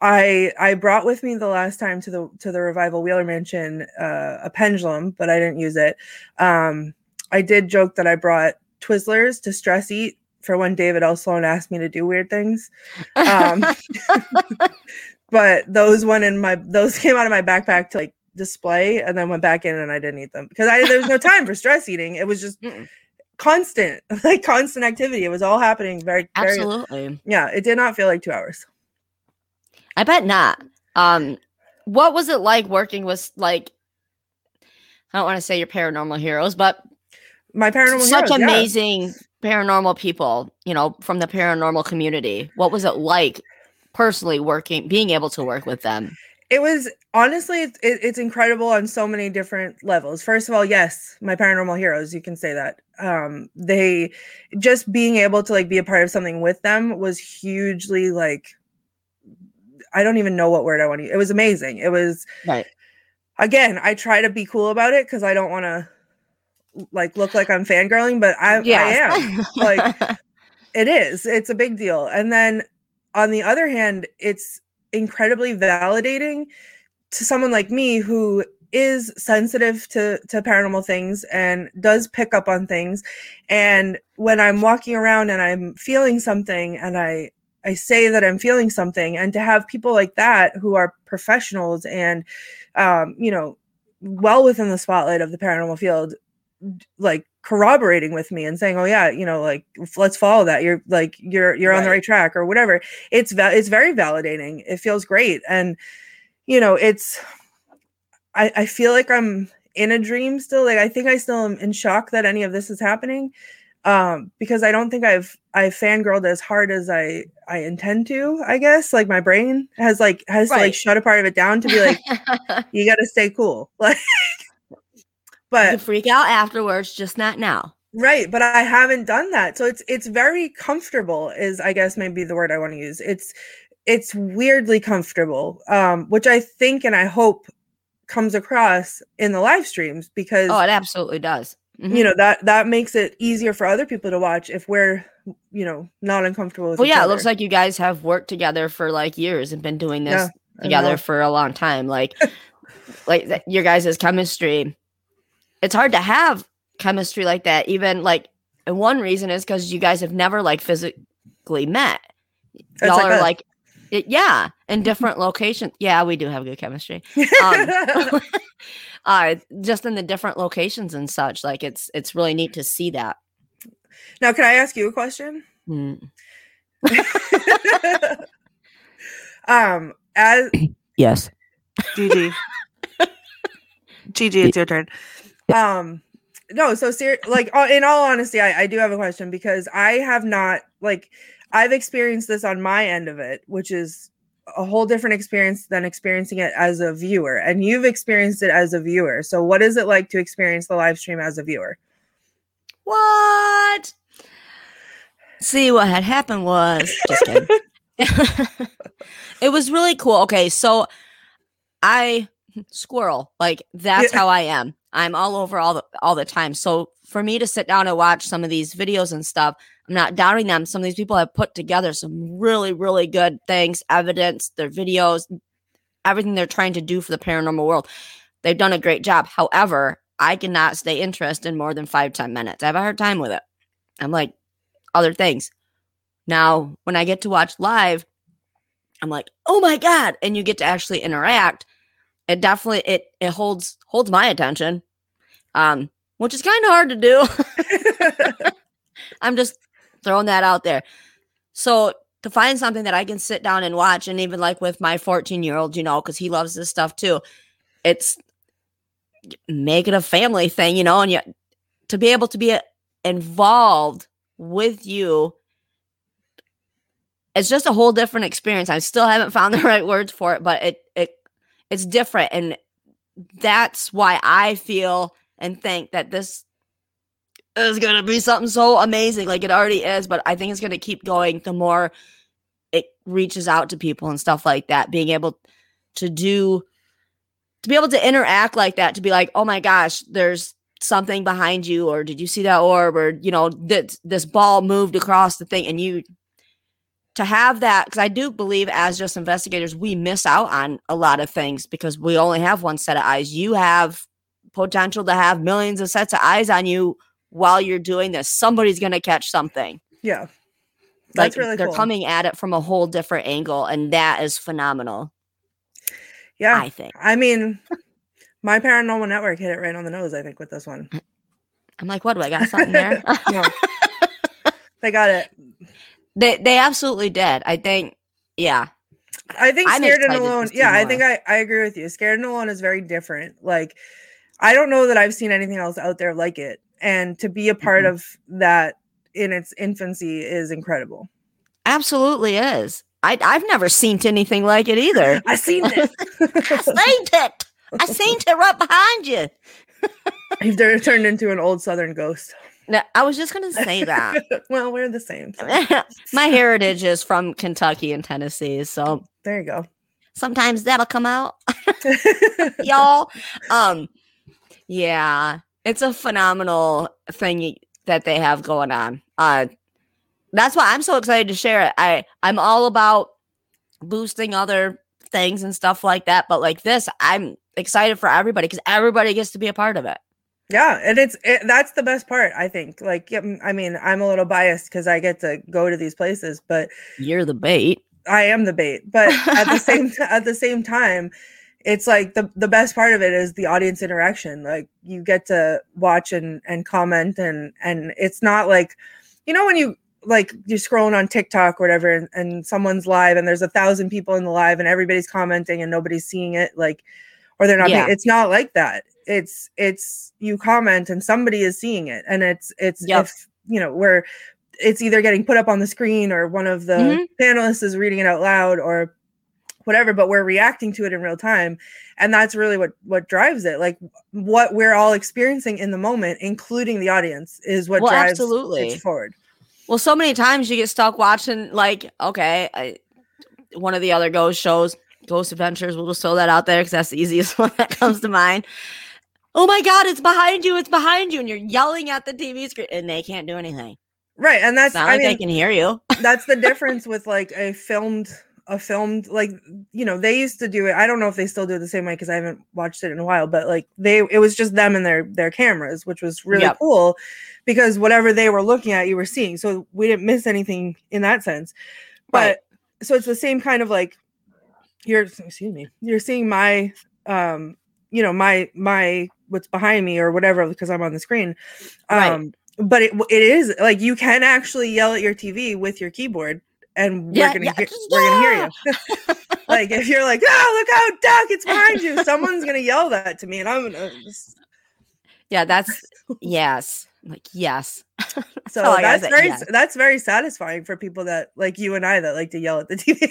i i brought with me the last time to the to the revival wheeler mansion uh, a pendulum but i didn't use it. Um i did joke that i brought twizzlers to stress eat for when david l. Sloan asked me to do weird things. Um [LAUGHS] [LAUGHS] but those went in my those [LAUGHS] came out of my backpack to like display and then went back in and i didn't eat them because i there was no [LAUGHS] time for stress eating it was just Mm-mm. constant [LAUGHS] like constant activity it was all happening very very absolutely. yeah it did not feel like two hours I bet not. Um, what was it like working with like? I don't want to say your paranormal heroes, but my paranormal such heroes, yeah. amazing paranormal people. You know, from the paranormal community. What was it like personally working, being able to work with them? It was honestly it's, it, it's incredible on so many different levels. First of all yes my paranormal heroes you can say that. Um they just being able to like be a part of something with them was hugely like i don't even know what word i want to use it was amazing. It was Right. again i try to be cool about it because i don't want to like look like i'm fangirling but i, I am. Like [LAUGHS] it is it's a big deal. And then on the other hand it's incredibly validating to someone like me who is sensitive to to paranormal things and does pick up on things. And when i'm walking around and i'm feeling something and i i say that i'm feeling something and to have people like that who are professionals and um you know well within the spotlight of the paranormal field like corroborating with me and saying oh yeah you know like let's follow that. You're like you're you're on the Right. right track or whatever. It's va- it's very validating. It feels great. And you know it's i i feel like i'm in a dream still. Like i think i still am in shock that any of this is happening um because i don't think i've i've fangirled as hard as i i intend to i guess. Like my brain has like has to like shut a part of it down to be like [LAUGHS] you got to stay cool. [LAUGHS] Like but freak out afterwards, just not now. right but i haven't done that so it's it's very comfortable is i guess maybe the word i want to use it's it's weirdly comfortable um which i think and i hope comes across in the live streams because Oh, it absolutely does. Mhm. you know that that makes it easier for other people to watch if we're you know not uncomfortable with Well, yeah, it looks like you guys have worked together for like years and been doing this Yeah, together for a long time. Like, [LAUGHS] like your guys' chemistry. It's hard to have chemistry like that. Even like, and one reason is because you guys have never like physically met. Y'all like are us. like, it, yeah, in different locations. Yeah, we do have good chemistry. Um, [LAUGHS] [LAUGHS] uh just in the different locations and such. Like it's it's really neat to see that. Now, can I ask you a question? Mm. [LAUGHS] um, as [CLEARS THROAT] Yes. Gigi. Gigi, it's your turn. Um, no, so ser- like in all honesty, I, I do have a question because I have not like I've experienced this on my end of it, which is a whole different experience than experiencing it as a viewer. And you've experienced it as a viewer. So what is it like to experience the live stream as a viewer? What? See, what had happened was just kidding. [LAUGHS] [LAUGHS] it was really cool. Okay, so I squirrel like that's Yeah. how I am. I'm all over all the all the time. So for me to sit down and watch some of these videos and stuff, I'm not doubting them. Some of these people have put together some really really good things, evidence, their videos, everything they're trying to do for the paranormal world. They've done a great job. However, I cannot stay interested in more than five ten minutes. I have a hard time with it. I'm like other things. Now, when I get to watch live, I'm like, oh my god, and you get to actually interact. It definitely it it holds holds my attention, um, which is kind of hard to do. [LAUGHS] I'm just throwing that out there. So to find something that I can sit down and watch, and even like with my 14 year old, you know, because he loves this stuff too, it's make it a family thing, you know, and yet to be able to be uh, involved with you it's just a whole different experience. I still haven't found the [LAUGHS] right words for it, but it it it's different and that's why I feel and think that this is going to be something so amazing like it already is, but I think it's going to keep going the more it reaches out to people and stuff like that, being able to do to be able to interact like that to be like, "Oh my gosh, there's something behind you or did you see that orb? or you know this this ball moved across the thing and you to have that because i do believe as just investigators we miss out on a lot of things because we only have one set of eyes you have potential to have millions of sets of eyes on you while you're doing this somebody's going to catch something yeah. like That's really they're cool. coming at it from a whole different angle and that is phenomenal Yeah. i think I mean, my paranormal network hit it right on the nose, I think, with this one. i'm like what do i got something there [LAUGHS] No. [LAUGHS] they got it. They, they absolutely did i think yeah I think I'm Scared and Alone. Yeah, I think I, I agree with you. Scared and Alone is very different. Like, I don't know that I've seen anything else out there like it. And to be a part Mhm. of that in its infancy is incredible. absolutely is I, i've never seen anything like it either [LAUGHS] I seen it. I [LAUGHS] seen it. I seen it right behind you. [LAUGHS] You've turned into an old Southern ghost. No, I was just gonna say that. [LAUGHS] well, we're the same. [LAUGHS] My heritage is from Kentucky and Tennessee, so there you go. sometimes that'll come out, [LAUGHS] y'all. Um, yeah, it's a phenomenal thing that they have going on. Uh, that's why I'm so excited to share it. I I'm all about boosting other things and stuff like that, but like this, I'm excited for everybody because everybody gets to be a part of it. Yeah, and it's it, that's the best part. I think. Like, I mean, I'm a little biased because I get to go to these places, but You're the bait. I am the bait. But at the same [LAUGHS] t- at the same time, it's like the the best part of it is the audience interaction. Like you get to watch and and comment and and it's not like you know when you like you're scrolling on TikTok or whatever and, and someone's live and there's a thousand people in the live and everybody's commenting and nobody's seeing it like or they're not Yeah. being, it's not like that. It's it's you comment and somebody is seeing it and it's it's Yep. if you know where it's either getting put up on the screen or one of the Mhm. panelists is reading it out loud or whatever but we're reacting to it in real time and that's really what what drives it like what we're all experiencing in the moment including the audience is what Well, drives absolutely. it forward Well, so many times you get stuck watching, like, okay, I, one of the other ghost shows, Ghost Adventures. We'll just throw that out there because that's the easiest [LAUGHS] one that comes to mind. Oh my God, it's behind you! It's behind you, and you're yelling at the TV screen, and they can't do anything. right and that's not i like they can hear you. [LAUGHS] that's the difference with like a filmed a filmed like you know they used to do it i don't know if they still do it the same way because i haven't watched it in a while but like they it was just them and their their cameras which was really Yep. cool because whatever they were looking at you were seeing so we didn't miss anything in that sense but Right. so it's the same kind of like you're excuse me you're seeing my um you know my my what's behind me or whatever because i'm on the screen Right. um but it it is like you can actually yell at your tv with your keyboard and we're Yeah, gonna yeah, hear, we're gonna hear you [LAUGHS] like if you're like oh look how duck it's behind you someone's gonna yell that to me and i'm gonna just, Yeah, that's [LAUGHS] yes. Like yes. [LAUGHS] so all that's very yes. that's very satisfying for people that like you and i that like to yell at the tv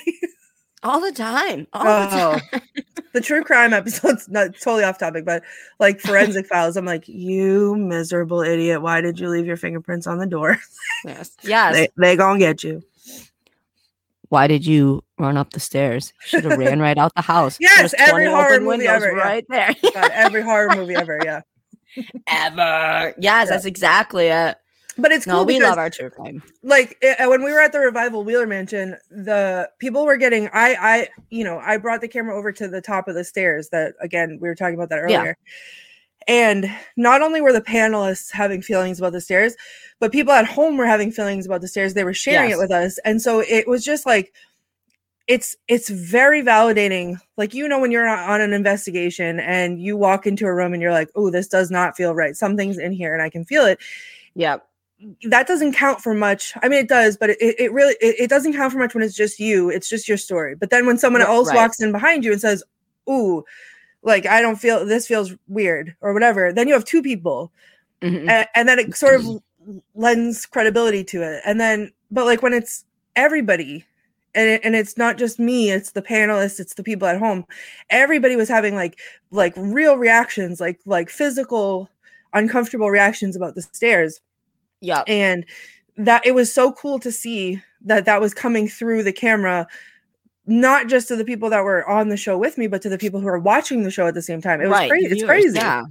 All the time. All the Oh. time. [LAUGHS] the true crime episodes not totally off topic but like forensic files i'm like you miserable idiot why did you leave your fingerprints on the door Yes. [LAUGHS] Yes. they, they gonna get you Why did you run up the stairs? Should have ran right out the house. Yes, There's every horror movie windows ever, yeah. right there. God, every horror movie ever [LAUGHS] yeah Ever. Yes, that's exactly it. But it's No, cool we because love our true crime. like i- when we were at the revival wheeler mansion the people were getting i i you know i brought the camera over to the top of the stairs that again we were talking about that Yeah. earlier and not only were the panelists having feelings about the stairs but people at home were having feelings about the stairs they were sharing Yes. it with us and so it was just like it's it's very validating like you know when you're on an investigation and you walk into a room and you're like oh this does not feel right something's in here and i can feel it Yep. That doesn't count for much. I mean, it does, but it, it really it, it doesn't count for much when it's just you. It's just your story. But then when someone else right. walks in behind you and says, "Ooh, like I don't feel this feels weird" or whatever, then you have two people, Mhm. and, and then it sort of lends credibility to it. And then, but like when it's everybody. And, it, and it's not just me it's the panelists it's the people at home everybody was having like like real reactions like like physical uncomfortable reactions about the stairs Yep. and that it was so cool to see that that was coming through the camera not just to the people that were on the show with me but to the people who are watching the show at the same time it was right. crazy it's crazy Yeah.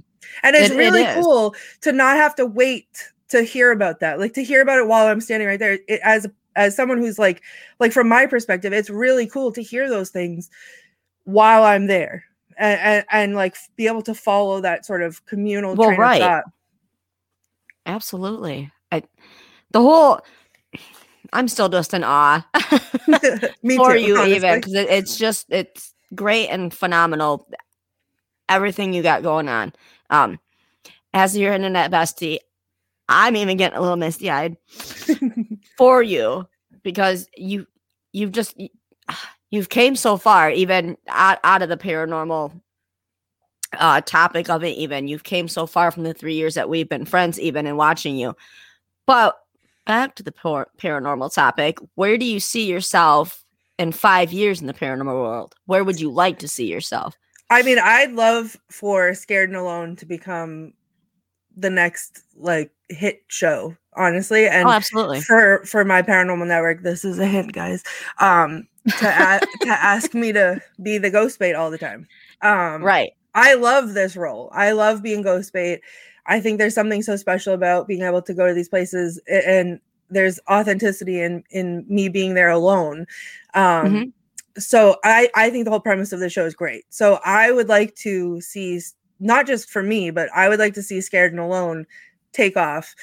and it's It- it really is. cool to not have to wait to hear about that like to hear about it while i'm standing right there it, as as someone who's like like from my perspective it's really cool to hear those things while i'm there and and, and like be able to follow that sort of communal Well, train right. of thought Absolutely. I the whole I'm still just in awe [LAUGHS] [LAUGHS] me for too you honestly. even because it, it's just it's great and phenomenal everything you got going on. Um as your internet bestie i'm even getting a little misty eyed [LAUGHS] for you because you you've just you've came so far even out, out of the paranormal uh topic of it even. You've came so far from the three years that we've been friends even and watching you but back to the par- paranormal topic where do you see yourself in five years in the paranormal world where would you like to see yourself I mean, I'd love for Scared and Alone to become the next like hit show, honestly. And oh absolutely for for my paranormal network, this is a hint, guys. Um, to a- to [LAUGHS] ask me to be the ghost bait all the time. Um, right I love this role. I love being ghost bait. I think there's something so special about being able to go to these places and there's authenticity in in me being there alone. Um Mhm. so I I think the whole premise of the show is great. So I would like to see not just for me, but I would like to see Scared and Alone take off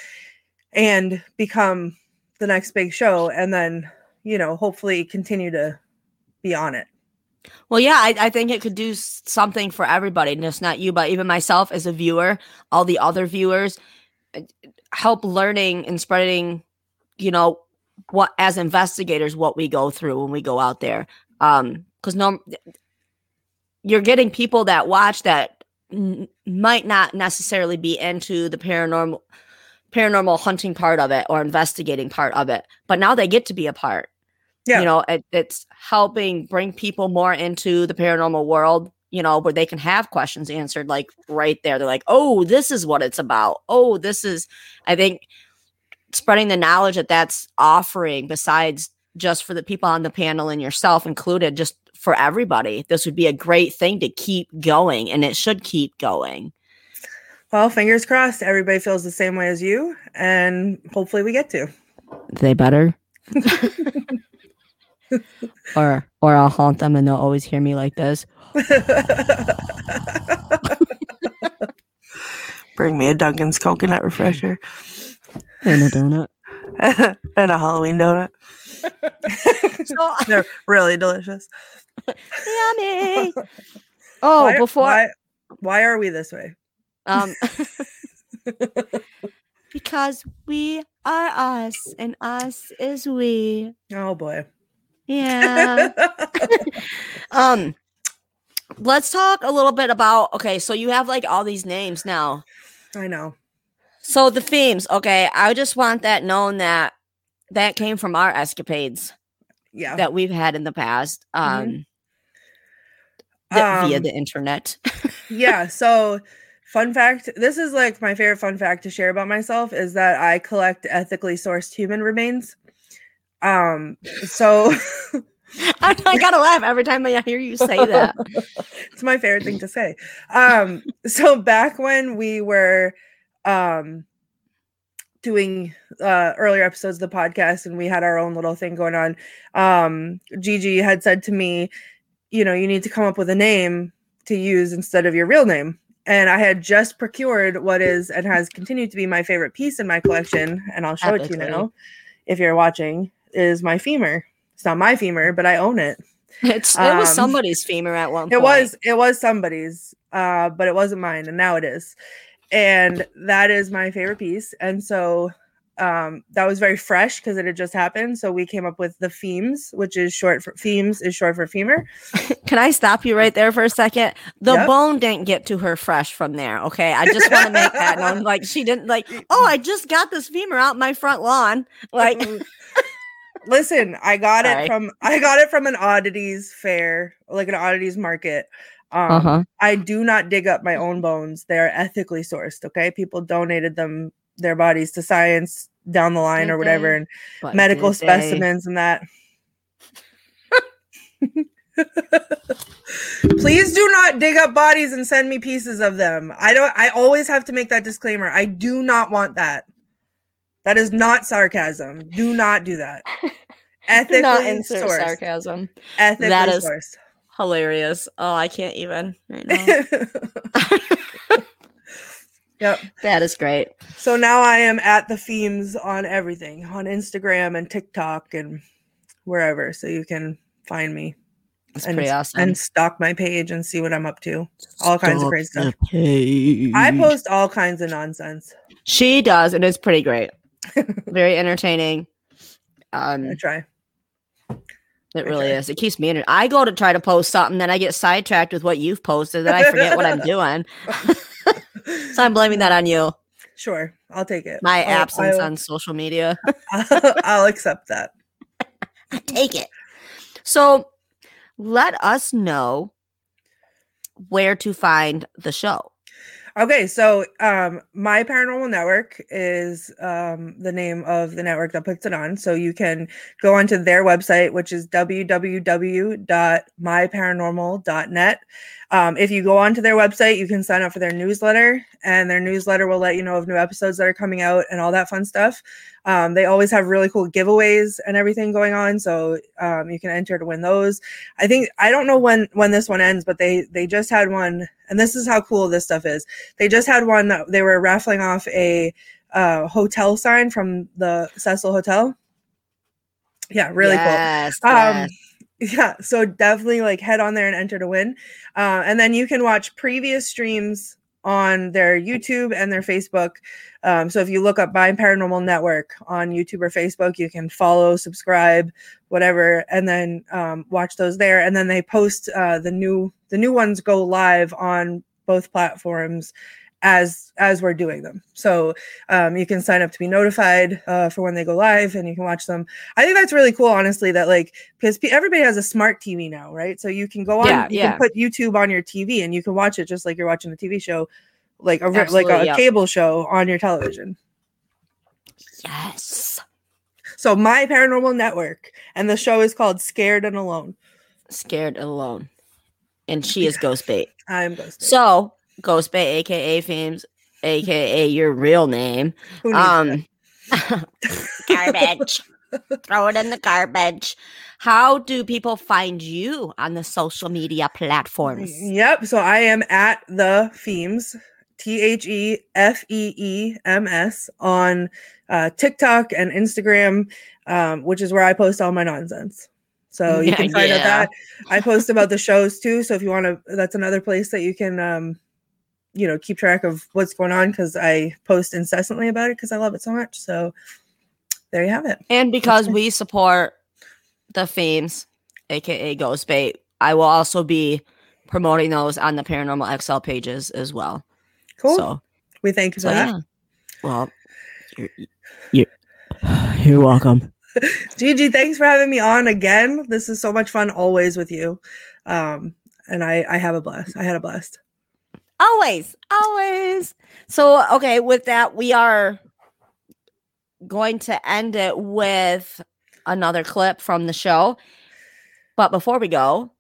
and become the next big show and then, you know, hopefully continue to be on it. Well, yeah, I, I think it could do something for everybody, just not you, but even myself as a viewer, all the other viewers, uh, help learning and spreading, you know, what as investigators what we go through when we go out there. Um, because no, you're getting people that watch that n- might not necessarily be into the paranormal paranormal hunting part of it or investigating part of it but now they get to be a part Yeah. you know it, it's helping bring people more into the paranormal world you know where they can have questions answered like right there they're like oh this is what it's about oh this is i think spreading the knowledge that that's offering besides just for the people on the panel and yourself included just for everybody this would be a great thing to keep going and it should keep going Well, fingers crossed everybody feels the same way as you and hopefully we get to. they better [LAUGHS] or or i'll haunt them and they'll always hear me like this Bring me a Dunkin's coconut refresher and a donut [LAUGHS] and a Halloween donut. so [LAUGHS] They're really delicious. yummy [LAUGHS] oh Why- before why- Why are we this way? Um, because we are us, and us is we. Oh boy. Yeah. [LAUGHS] um, let's talk a little bit about. Okay, so you have like all these names now. I know. So the Feems. Okay, I just want that known that that came from our escapades Yeah. that we've had in the past. Um. Mhm. th- via Um, the internet. [LAUGHS] yeah. So, fun fact this is like my favorite fun fact to share about myself is that I collect ethically sourced human remains. Um, so [LAUGHS] I, I gotta laugh every time I hear you say that. [LAUGHS] it's my favorite thing to say. Um, so back when we were um doing uh earlier episodes of the podcast and we had our own little thing going on, um, Gigi had said to me, you know, you need to come up with a name to use instead of your real name. And I had just procured what is and has continued to be my favorite piece in my collection, and I'll show it to you now if you're watching, is my femur. It's not my femur, but I own it. It's it was Um, somebody's femur at one point. It was it was somebody's, uh, but it wasn't mine, and now it is. And that is my favorite piece. And so um, that was very fresh because it had just happened. So we came up with the Feems, which is short for Feems is short for femur. [LAUGHS] Can I stop you right there for a second? The Yep. bone didn't get to her fresh from there. Okay. I just want to make that [LAUGHS] known. Like she didn't like, oh, I just got this femur out my front lawn. Like [LAUGHS] Listen, I got Sorry. it from I got it from an oddities fair, like an oddities market. Um, Uh-huh. I do not dig up my own bones; they are ethically sourced. Okay, people donated them their bodies to science down the line Did or whatever, they? and But medical did they? specimens and that. [LAUGHS] Please do not dig up bodies and send me pieces of them. I don't I always have to make that disclaimer. I do not want that. That is not sarcasm. Do not do that. [LAUGHS] Do Ethically not insert sourced. sarcasm. Ethically That is- sourced. Hilarious. Oh, I can't even right now. [LAUGHS] yep. that is great. So now I am at the Feems on everything on Instagram and TikTok and wherever. So you can find me That's and, pretty awesome. and stalk my page and see what I'm up to. all kinds of crazy stuff. page. I post all kinds of nonsense. She does, and it's pretty great. Very entertaining. Um, I try. It really Okay. is. It keeps me in it. I go to try to post something, then I get sidetracked with what you've posted, then I forget what I'm [LAUGHS] doing. [LAUGHS] So I'm blaming that on you. Sure, I'll take it. My I'll- absence I'll, on social media. [LAUGHS] I'll accept that. Take it. So let us know where to find the show. Okay, so um, my paranormal network is um, the name of the network that puts it on. So you can go onto their website, which is www.myparanormal.net. Um, if you go onto their website, you can sign up for their newsletter, and their newsletter will let you know of new episodes that are coming out and all that fun stuff. Um, they always have really cool giveaways and everything going on, so um, you can enter to win those. I think I don't know when when this one ends, but they they just had one, and this is how cool this stuff is. They just had one that they were raffling off a uh, hotel sign from the Cecil Hotel. Yeah, really cool. yes, Um. Yeah, so definitely like head on there and enter to win. Uh, and then you can watch previous streams on their YouTube and their Facebook. Um, so if you look up My Paranormal Network on YouTube or Facebook, you can follow, subscribe, whatever, and then um, watch those there. And then they post uh, the new the new ones go live on both platforms as as we're doing them. So um, you can sign up to be notified uh, for when they go live, and you can watch them. I think that's really cool, honestly. That like because pe- everybody has a smart TV now, right? So you can go on, Yeah, you yeah. can put YouTube on your TV, and you can watch it just like you're watching a TV show, like a re- like a yep. cable show on your television. yes. So my paranormal network, and the show is called Scared and Alone. Scared and alone. And she is Ghost Bait. I'm Ghost. So Ghost Bait, aka Feems, aka your real name. Um [LAUGHS] garbage. Throw it in the garbage. How do people find you on the social media platforms? Yep. So I am at the Feems, T H E F E E M S, on uh, TikTok and Instagram, um, which is where I post all my nonsense. So you [LAUGHS] can find out that I post about the shows too. So if you want to, that's another place that you can um, you know keep track of what's going on because I post incessantly about it because I love it so much. So there you have it. And because we support the Feems, aka Ghost Bait, I will also be promoting those on the Paranormal XL pages as well. Cool. So, we thank you for that. yeah. Well, you're, you're, [SIGHS] you're welcome. [LAUGHS] Gigi, thanks for having me on again. This is so much fun always with you. Um, and I I have a blast. I had a blast. Always, always. So, okay, with that, we are going to end it with another clip from the show. But before we go,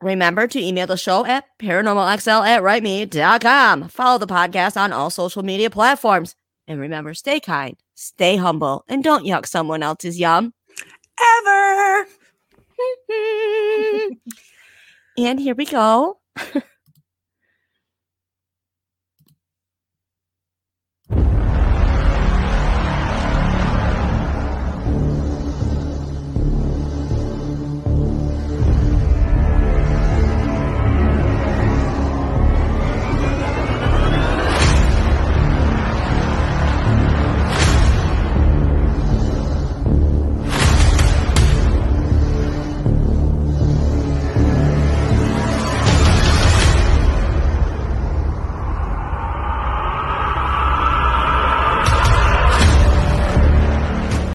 remember to email the show at paranormalxl at writeme.com. Follow the podcast on all social media platforms. And remember, stay kind, stay humble, and don't yuck someone else's yum. Ever. [LAUGHS] and here we go. [LAUGHS]